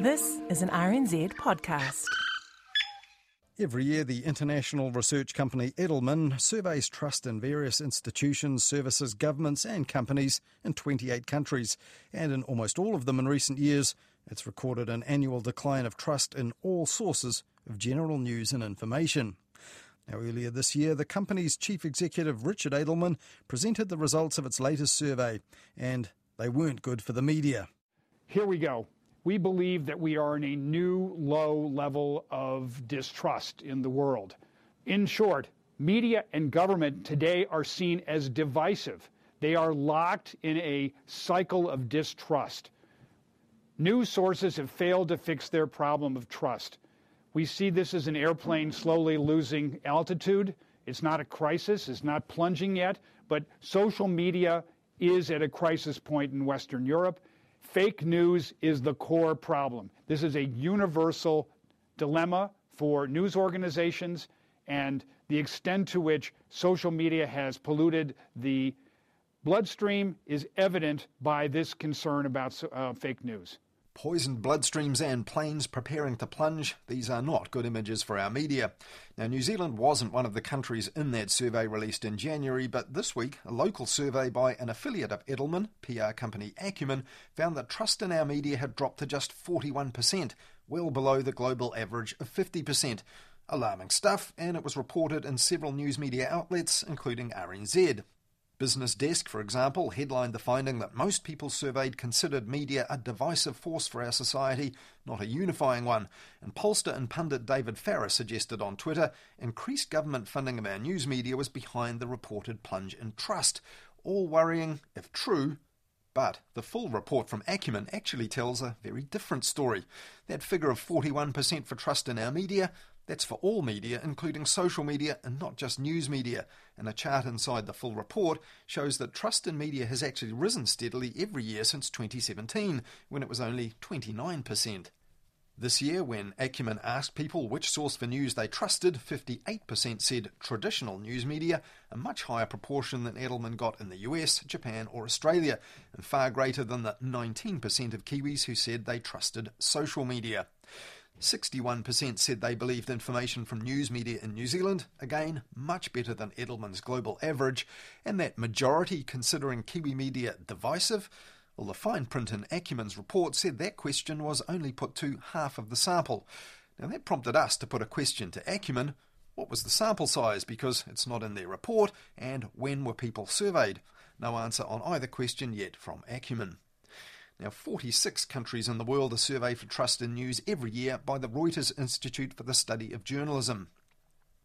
This is an RNZ podcast. Every year, the international research company Edelman surveys trust in various institutions, services, governments, and companies in 28 countries. And in almost all of them in recent years, it's recorded an annual decline of trust in all sources of general news and information. Now, earlier this year, the company's chief executive, Richard Edelman, presented the results of its latest survey, and they weren't good for the media. Here we go. We believe that we are in a new low level of distrust in the world. In short, media and government today are seen as divisive. They are locked in a cycle of distrust. News sources have failed to fix their problem of trust. We see this as an airplane slowly losing altitude. It's not a crisis, it's not plunging yet, but social media is at a crisis point in Western Europe. Fake news is the core problem. This is a universal dilemma for news organizations and the extent to which social media has polluted the bloodstream is evident by this concern about uh, fake news. Poisoned bloodstreams and planes preparing to plunge. These are not good images for our media. Now, New Zealand wasn't one of the countries in that survey released in January, but this week, a local survey by an affiliate of Edelman, PR company Acumen, found that trust in our media had dropped to just 41%, well below the global average of 50%. Alarming stuff, and it was reported in several news media outlets, including RNZ. Business Desk, for example, headlined the finding that most people surveyed considered media a divisive force for our society, not a unifying one. And pollster and pundit David Farrar suggested on Twitter increased government funding of our news media was behind the reported plunge in trust. All worrying, if true, but the full report from Acumen actually tells a very different story. That figure of 41% for trust in our media that's for all media, including social media and not just news media. And a chart inside the full report shows that trust in media has actually risen steadily every year since 2017, when it was only 29%. This year, when Acumen asked people which source for news they trusted, 58% said traditional news media, a much higher proportion than Edelman got in the US, Japan, or Australia, and far greater than the 19% of Kiwis who said they trusted social media. 61% said they believed information from news media in New Zealand, again, much better than Edelman's global average, and that majority considering Kiwi media divisive. Well, the fine print in Acumen's report said that question was only put to half of the sample. Now, that prompted us to put a question to Acumen what was the sample size? Because it's not in their report, and when were people surveyed? No answer on either question yet from Acumen. Now, 46 countries in the world are surveyed for trust in news every year by the Reuters Institute for the Study of Journalism.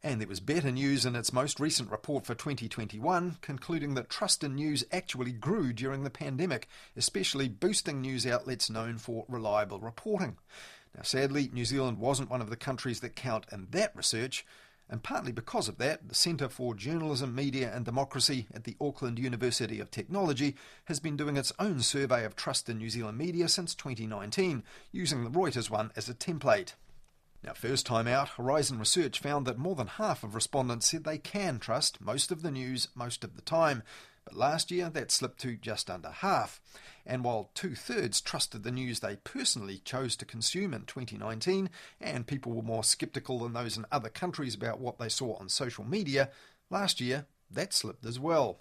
And there was better news in its most recent report for 2021, concluding that trust in news actually grew during the pandemic, especially boosting news outlets known for reliable reporting. Now, sadly, New Zealand wasn't one of the countries that count in that research, and partly because of that, the Centre for Journalism, Media and Democracy at the Auckland University of Technology has been doing its own survey of trust in New Zealand media since 2019, using the Reuters one as a template. Now, first time out, Horizon Research found that more than half of respondents said they can trust most of the news most of the time, but last year that slipped to just under half. And while two thirds trusted the news they personally chose to consume in 2019, and people were more sceptical than those in other countries about what they saw on social media, last year that slipped as well.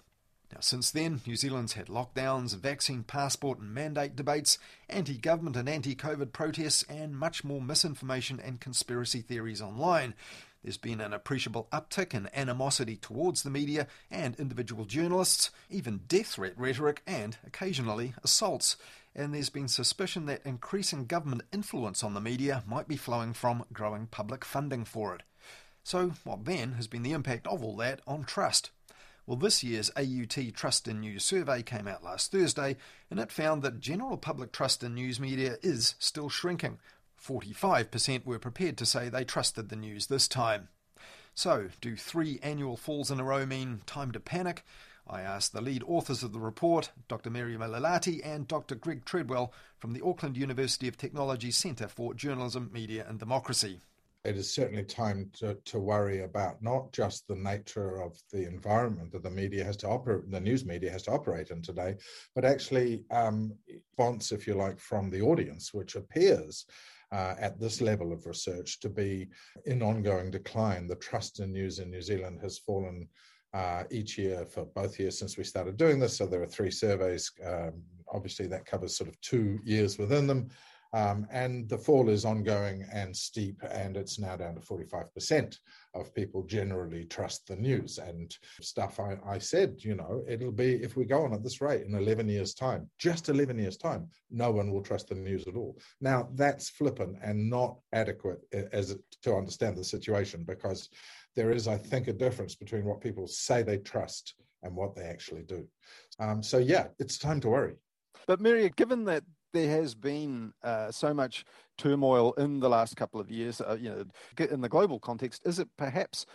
Now, since then, New Zealand's had lockdowns, vaccine passport and mandate debates, anti government and anti COVID protests, and much more misinformation and conspiracy theories online. There's been an appreciable uptick in animosity towards the media and individual journalists, even death threat rhetoric, and occasionally assaults. And there's been suspicion that increasing government influence on the media might be flowing from growing public funding for it. So, what then has been the impact of all that on trust? Well, this year's AUT Trust in News survey came out last Thursday, and it found that general public trust in news media is still shrinking. 45% were prepared to say they trusted the news this time. So, do three annual falls in a row mean time to panic? I asked the lead authors of the report, Dr. Merja Myllylahti and Dr. Greg Treadwell from the Auckland University of Technology Centre for Journalism, Media and Democracy. it is certainly time to, to worry about not just the nature of the environment that the media has to operate, the news media has to operate in today, but actually um, response, if you like, from the audience, which appears uh, at this level of research to be in ongoing decline. The trust in news in New Zealand has fallen uh, each year for both years since we started doing this. So there are three surveys. Um, obviously, that covers sort of two years within them. Um, and the fall is ongoing and steep, and it's now down to 45% of people generally trust the news. And stuff I, I, said, you know, it'll be, if we go on at this rate in 11 years' time, just 11 years' time, no one will trust the news at all. Now, that's flippant and not adequate as to understand the situation because there is, I think, a difference between what people say they trust and what they actually do. Um, so, yeah, it's time to worry. But Merja, given that there has been uh, so much turmoil in the last couple of years, uh, you know, in the global context, is it perhaps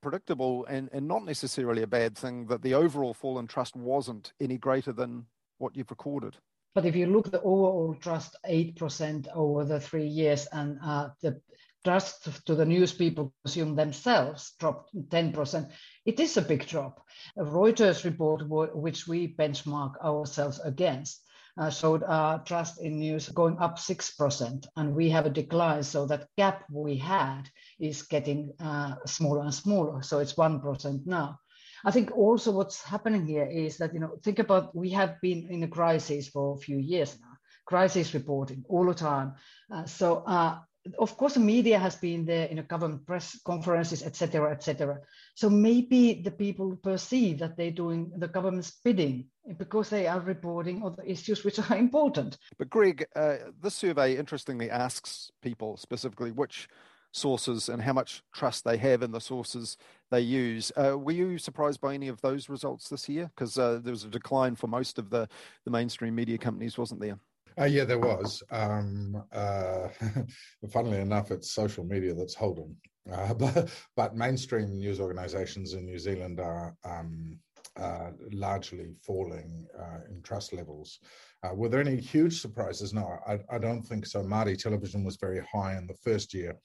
predictable and, and not necessarily a bad thing that the overall fall in trust wasn't any greater than what you've recorded? But if you look at the overall trust, 8% over the three years, and uh, the trust to the news people consume themselves dropped 10%. It is a big drop. A Reuters report, which we benchmark ourselves against, showed uh, trust in news going up 6%, and we have a decline. So that gap we had is getting uh, smaller and smaller. So it's 1% now. I think also what's happening here is that, you know, think about we have been in a crisis for a few years now, crisis reporting all the time. Uh, so uh, of course, the media has been there in a government press conferences, etc., etc. So maybe the people perceive that they're doing the government's bidding because they are reporting on the issues which are important. But Greg, uh, this survey interestingly asks people specifically which sources and how much trust they have in the sources they use. Uh, were you surprised by any of those results this year? Because uh, there was a decline for most of the, the mainstream media companies, wasn't there? Uh, yeah, there was. Um, uh, funnily enough, it's social media that's holding. Uh, but, but, mainstream news organisations in New Zealand are um, uh, largely falling uh, in trust levels. Uh, were there any huge surprises? No, I, I, don't think so. Māori television was very high in the first year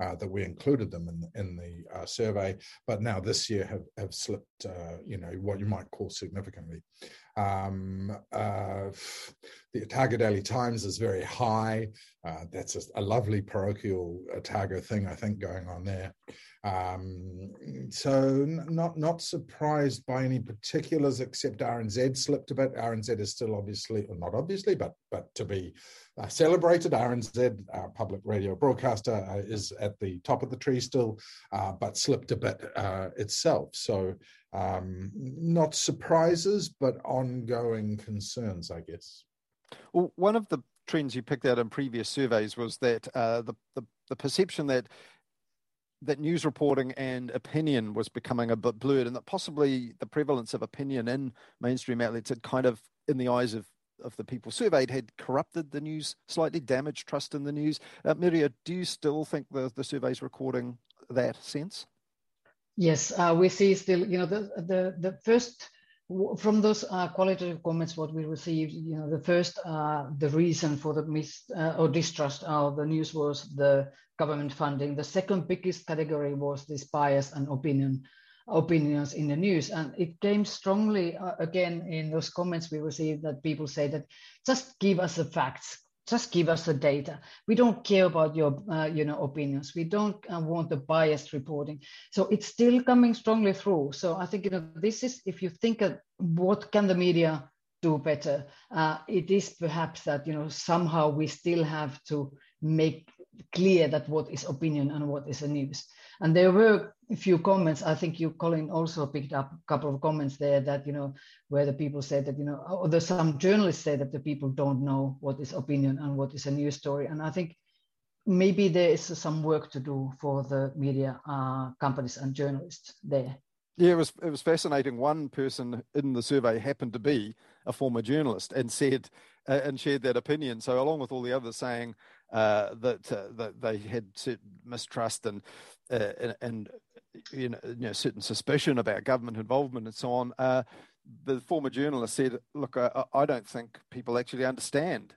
uh, that we included them in, in the uh, survey, but now this year have, have slipped, uh, you know, what you might call significantly. Um, uh, the Otago Daily Times is very high. Uh, that's a, a, lovely parochial Otago thing, I think, going on there. Um, so not not surprised by any particulars, except RNZ slipped a bit. RNZ is still obviously, or not obviously, but but to be uh, celebrated. RNZ, our public radio broadcaster, uh, is at the top of the tree still, uh, but slipped a bit uh, itself. So um, not surprises, but ongoing concerns, I guess. Well, one of the trends you picked out in previous surveys was that uh, the, the, the perception that that news reporting and opinion was becoming a bit blurred, and that possibly the prevalence of opinion in mainstream outlets had kind of, in the eyes of of the people surveyed, had corrupted the news, slightly damaged trust in the news. Uh, Merja, do you still think the the survey's recording that sense? Yes, uh, we see still, you know, the the the first from those uh, qualitative comments what we received, you know, the first uh, the reason for the mis uh, or distrust of the news was the government funding. The second biggest category was this bias and opinion opinions in the news, and it came strongly uh, again in those comments we received that people say that just give us the facts, just give us the data. We don't care about your uh, you know opinions. We don't uh, want the biased reporting. So it's still coming strongly through. So i think you know this is if you think of what can the media do better uh, it is perhaps that you know somehow we still have to make clear that what is opinion and what is a news and there were a few comments. I think you, Colin, also picked up a couple of comments there that, you know, where the people said that, you know, or there's some journalists say that the people don't know what is opinion and what is a news story. And I think maybe there is some work to do for the media uh, companies and journalists there. Yeah, it was it was fascinating. One person in the survey happened to be a former journalist and said uh, and shared that opinion. So along with all the others saying uh, that uh, that they had certain mistrust and uh, and, and you, know, certain suspicion about government involvement and so on. Uh, the former journalist said, "Look, I, I, don't think people actually understand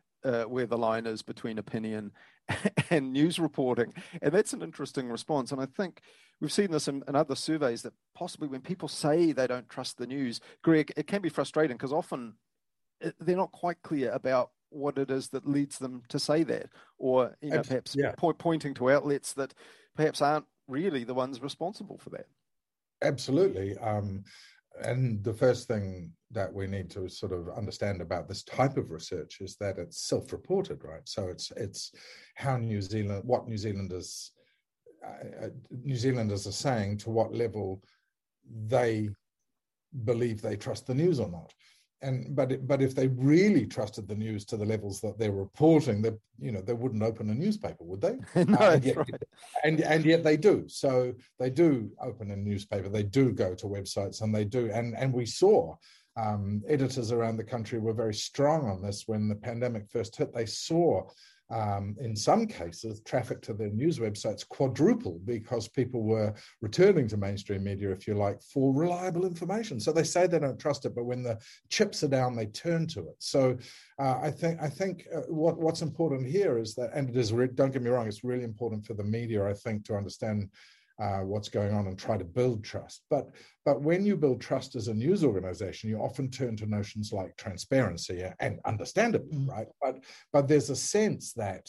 where the line is between opinion and news reporting. And that's an interesting response. And I think we've seen this in, in, other surveys that possibly when people say they don't trust the news, Greg, it can be frustrating because often they're not quite clear about what it is that leads them to say that, or you know, perhaps yeah. po- pointing to outlets that perhaps aren't really the ones responsible for that. Absolutely. Um, and the first thing that we need to sort of understand about this type of research is that it's self-reported, right? So it's it's how New Zealand, what New Zealanders, uh, uh New Zealanders are saying to what level they believe they trust the news or not and but but if they really trusted the news to the levels that they're reporting, that you know they wouldn't open a newspaper, would they? no, uh, and, yet, right. and and yet they do. So they do open a newspaper. They do go to websites, and they do. And and we saw um, editors around the country were very strong on this when the pandemic first hit. They saw um, in some cases, traffic to their news websites quadrupled because people were returning to mainstream media, if you like, for reliable information. So they say they don't trust it, but when the chips are down, they turn to it. So uh, I think I think uh, what what's important here is that, and it is don't get me wrong, it's really important for the media, I think, to understand uh, what's going on and try to build trust. But but when you build trust as a news organization, you often turn to notions like transparency and understandably, mm. right? But but there's a sense that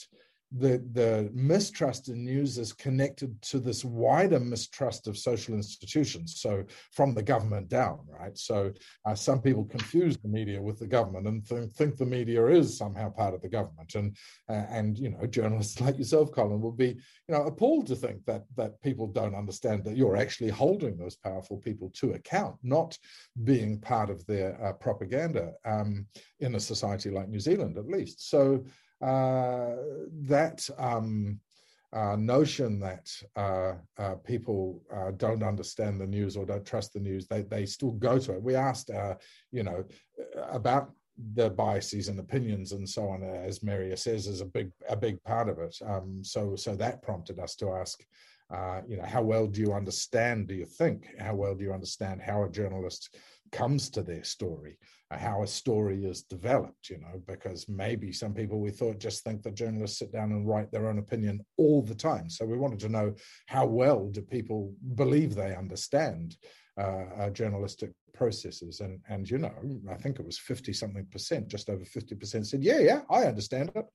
the the mistrust in news is connected to this wider mistrust of social institutions so from the government down right? So uh, some people confuse the media with the government and th- think the media is somehow part of the government. And uh, and you know journalists like yourself colin will be you know appalled to think that that people don't understand that you're actually holding those powerful people to account not being part of their uh, propaganda um, in a society like new zealand at least. So that um, uh, notion that uh, uh, people uh, don't understand the news or don't trust the news, they, they still go to it. We asked, uh, you know, about the biases and opinions and so on, as Maria says, is a big a big part of it. Um, so so that prompted us to ask, you know, how well do you understand? Do you think how well do you understand how a journalist comes to their story? How a story is developed, you know, because maybe some people we thought just think that journalists sit down and write their own opinion all the time. So we wanted to know how well do people believe they understand uh, uh, journalistic processes. And, and, you know, I think it was 50 something percent, just over 50% said, yeah, yeah, I understand it.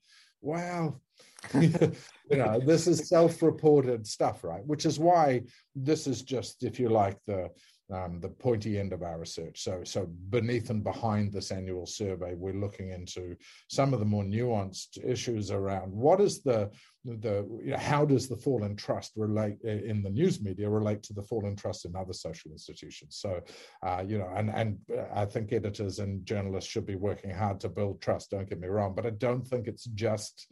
Wow. you know, this is self reported stuff, right? Which is why this is just, if you like, the um, the pointy end of our research. So, so beneath and behind this annual survey, we're looking into some of the more nuanced issues around what is the the you know, how does the fall in trust relate in the news media relate to the fall in trust in other social institutions? So, uh, you know, and and I think editors and journalists should be working hard to build trust. Don't get me wrong, but I don't think it's just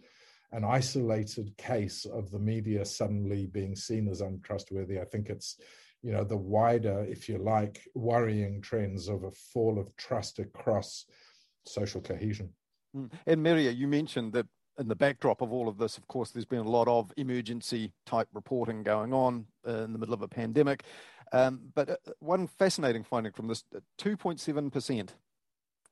an isolated case of the media suddenly being seen as untrustworthy. I think it's you know the wider if you like worrying trends of a fall of trust across social cohesion mm. and Maria, you mentioned that in the backdrop of all of this, of course, there's been a lot of emergency type reporting going on uh, in the middle of a pandemic. Um, but uh, one fascinating finding from this 2.7%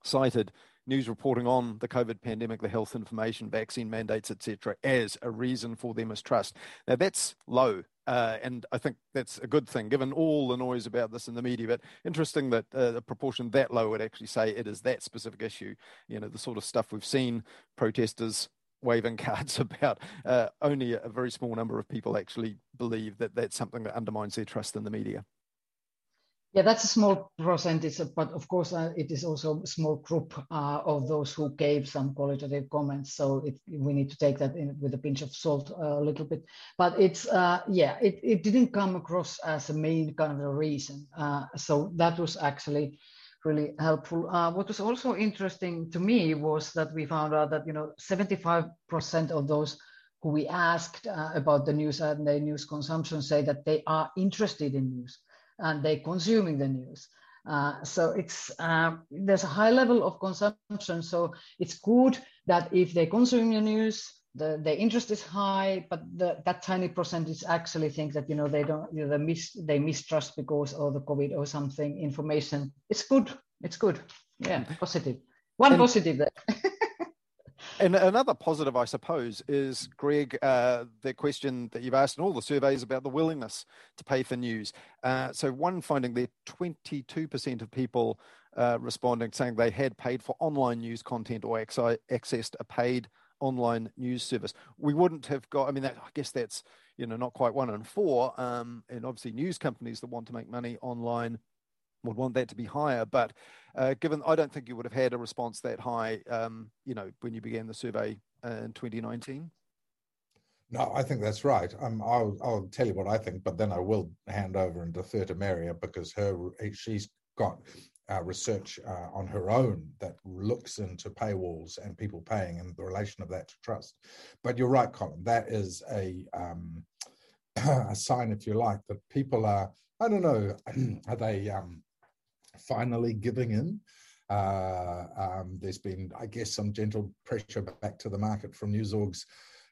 cited news reporting on the COVID pandemic, the health information, vaccine mandates, etc., as a reason for their mistrust. Now, that's low. Uh, and I think that's a good thing, given all the noise about this in the media. But interesting that uh, a proportion that low would actually say it is that specific issue. You know, the sort of stuff we've seen protesters waving cards about. Uh, only a very small number of people actually believe that that's something that undermines their trust in the media. Yeah, that's a small percentage, but of course uh, it is also a small group uh, of those who gave some qualitative comments. So it, we need to take that in with a pinch of salt uh, a little bit. But it's uh, yeah, it, it didn't come across as a main kind of a reason. Uh, so that was actually really helpful. Uh, what was also interesting to me was that we found out that you know 75% of those who we asked about the news and their news consumption say that they are interested in news and they're consuming the news. Uh, so it's uh, there's a high level of consumption. So it's good that if they consume the news, the, the interest is high, but the, that tiny percentage actually think that you know they don't you know they mis they mistrust because of the COVID or something information. It's good. It's good. Yeah, positive. One and, positive there. and another positive, I suppose, is Greg, uh, the question that you've asked in all the surveys about the willingness to pay for news. Uh, so one finding there, 22% of people uh, responding saying they had paid for online news content or accessed a paid online news service. We wouldn't have got. I mean, that, I guess that's you know not quite one in four. Um, and obviously, news companies that want to make money online would want that to be higher. But uh, given, I don't think you would have had a response that high, um, you know, when you began the survey in 2019. No, I think that's right. Um, I'll, I'll tell you what I think, but then I will hand over and defer to Maria because her she's got uh, research uh, on her own that looks into paywalls and people paying and the relation of that to trust. But you're right, Colin. That is a um, a sign, if you like, that people are. I don't know. are they um, finally giving in. Uh, um, there's been, I guess, some gentle pressure back to the market from news orgs,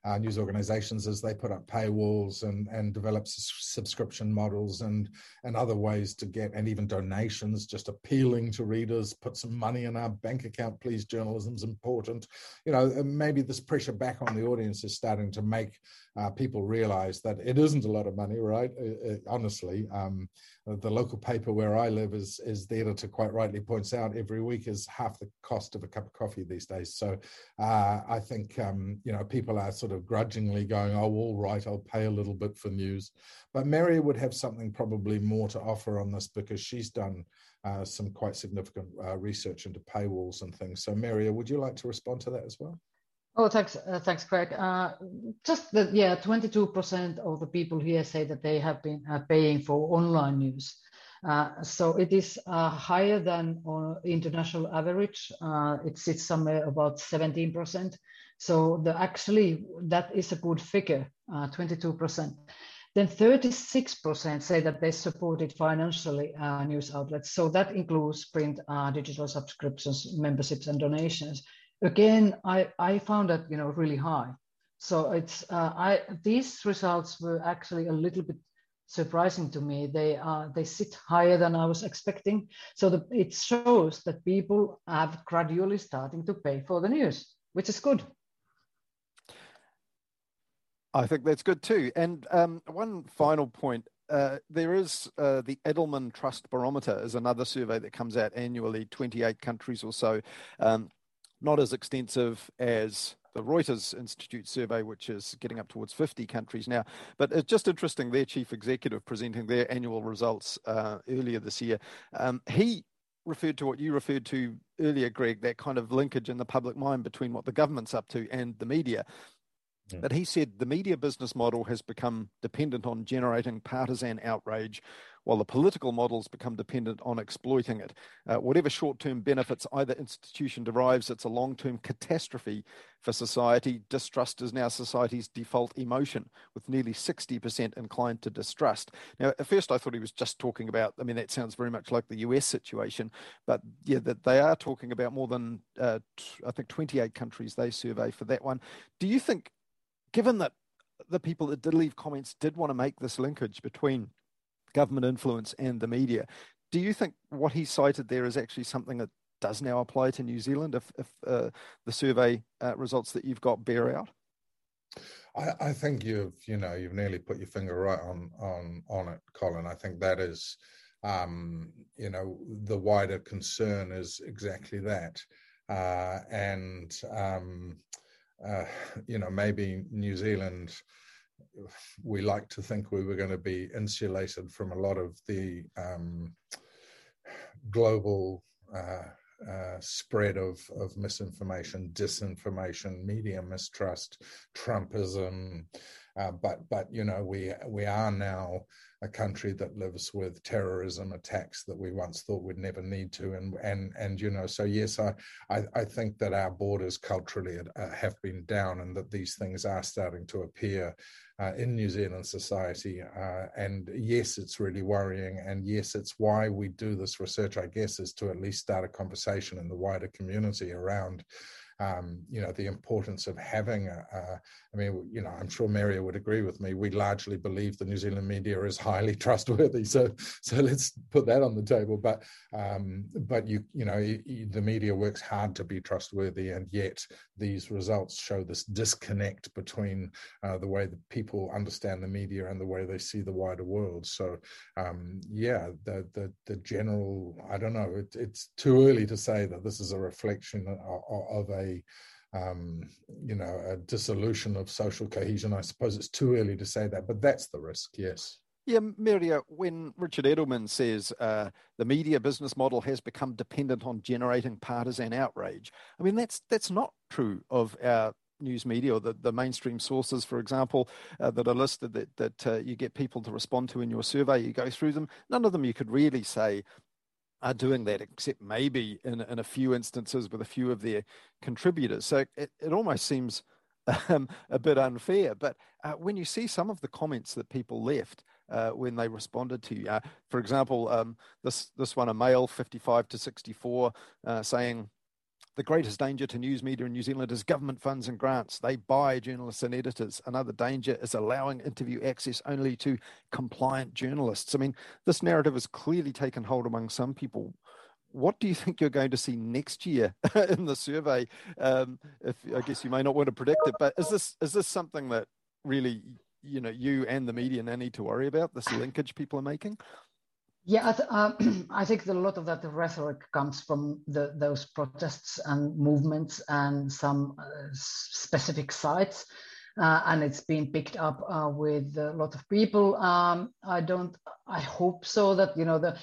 uh, news organizations as they put up paywalls and, and develop s- subscription models and, and other ways to get, and even donations, just appealing to readers, put some money in our bank account, please. Journalism's important. You know, maybe this pressure back on the audience is starting to make uh, people realize that it isn't a lot of money, right? Uh, uh, honestly, um, the local paper where I live is, is the editor quite rightly points out every week is half the cost of a cup of coffee these days. So uh, I think, um, you know, people are sort of grudgingly going, oh, all right, I'll pay a little bit for news. But Mary would have something probably more to offer on this because she's done uh, some quite significant uh, research into paywalls and things. So Maria, would you like to respond to that as well? Oh, thanks, uh, thanks, Craig. Uh, just that, yeah, 22% of the people here say that they have been uh, paying for online news. Uh, so it is uh, higher than international average. Uh, it sits somewhere about 17%. So the actually that is a good figure, 22%. Then 36% say that they supported financially news outlets. So that includes print, digital subscriptions, memberships, and donations again, I, I found that, you know, really high. So it's, uh, I, these results were actually a little bit surprising to me. They are, they sit higher than I was expecting. So the, it shows that people have gradually starting to pay for the news, which is good. I think that's good too. And um, one final point uh, there is uh, the Edelman Trust Barometer is another survey that comes out annually, 28 countries or so. Um, not as extensive as the Reuters Institute survey, which is getting up towards 50 countries now. But it's just interesting, their chief executive presenting their annual results uh, earlier this year. Um, he referred to what you referred to earlier, Greg, that kind of linkage in the public mind between what the government's up to and the media. Yeah. But he said the media business model has become dependent on generating partisan outrage, while the political models become dependent on exploiting it. Uh, whatever short term benefits either institution derives, it's a long term catastrophe for society. Distrust is now society's default emotion, with nearly 60% inclined to distrust. Now, at first, I thought he was just talking about, I mean, that sounds very much like the US situation, but yeah, that they are talking about more than, uh, t- I think, 28 countries they survey for that one. Do you think given that the people that did leave comments did want to make this linkage between government influence and the media, do you think what he cited there is actually something that does now apply to New Zealand if, if uh, the survey uh, results that you've got bear out? I, I, think you've you know you've nearly put your finger right on on on it, Colin. I think that is um, you know the wider concern is exactly that, uh, and um, uh, you know, maybe New Zealand, we like to think we were going to be insulated from a lot of the um, global uh, uh, spread of, of misinformation, disinformation, media mistrust, Trumpism. Uh, but but you know we we are now a country that lives with terrorism attacks that we once thought we'd never need to and and and you know so yes i i, I think that our borders culturally uh, have been down and that these things are starting to appear uh, in New Zealand society. Uh, and yes, it's really worrying. And yes, it's why we do this research, I guess, is to at least start a conversation in the wider community around um, you know, the importance of having a, a, I mean, you know, I'm sure Maria would agree with me. We largely believe the New Zealand media is highly trustworthy. So, so let's put that on the table. But, um, but you, you know, the media works hard to be trustworthy, and yet these results show this disconnect between uh, the way that people understand the media and the way they see the wider world. So, um, yeah, the, the the general, I don't know, it, it's too early to say that this is a reflection of, of a um, you know, a dissolution of social cohesion. I suppose it's too early to say that, but that's the risk, yes. Yeah, Maria, when Richard Edelman says uh, the media business model has become dependent on generating partisan outrage, I mean, that's that's not true of our news media or the, the mainstream sources, for example, uh, that are listed that, that uh, you get people to respond to in your survey. You go through them. None of them you could really say are doing that, except maybe in, in a few instances with a few of their contributors. So it, it almost seems um, a bit unfair. But uh, when you see some of the comments that people left, uh, when they responded to you. Uh, for example, um, this this one, a male, 55 to 64, uh, saying the greatest danger to news media in New Zealand is government funds and grants. They buy journalists and editors. Another danger is allowing interview access only to compliant journalists. I mean, this narrative has clearly taken hold among some people. What do you think you're going to see next year in the survey? Um, if I guess you may not want to predict it, but is this is this something that really you know you and the media now need to worry about this linkage people are making? Yeah, I, th- uh, I think a lot of that rhetoric comes from the, those protests and movements and some uh, specific sites, uh, and it's been picked up uh, with a lot of people. Um, I don't. I hope so that you know the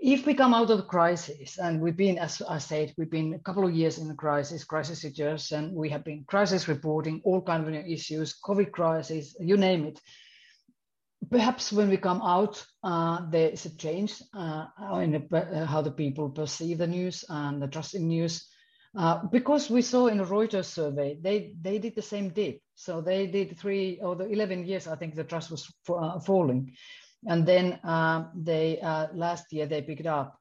if we come out of the crisis, and we've been, as I said, we've been a couple of years in the crisis, crisis situation. We have been crisis reporting all kind of issues, COVID crisis, you name it perhaps when we come out, uh, there is a change uh, in the, uh, how the people perceive the news and the trust in news. Uh, because we saw in a Reuters survey, they, they did the same dip. So they did three or the 11 years, I think the trust was uh, falling. And then uh, they last year they picked up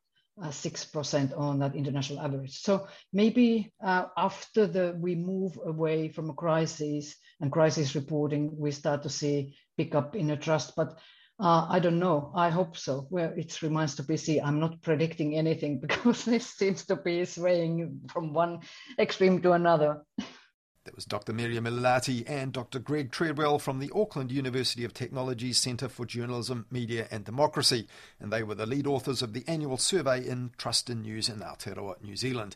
six percent on that international average. So maybe after the we move away from a crisis and crisis reporting, we start to see pick up in a trust. But uh, I don't know. I hope so. Well, it remains to be seen. I'm not predicting anything because this seems to be swaying from one extreme to another. That was Dr. Merja Myllylahti and Dr. Greg Treadwell from the Auckland University of Technology Centre for Journalism, Media and Democracy, and they were the lead authors of the annual survey in Trust in News in Aotearoa, New Zealand.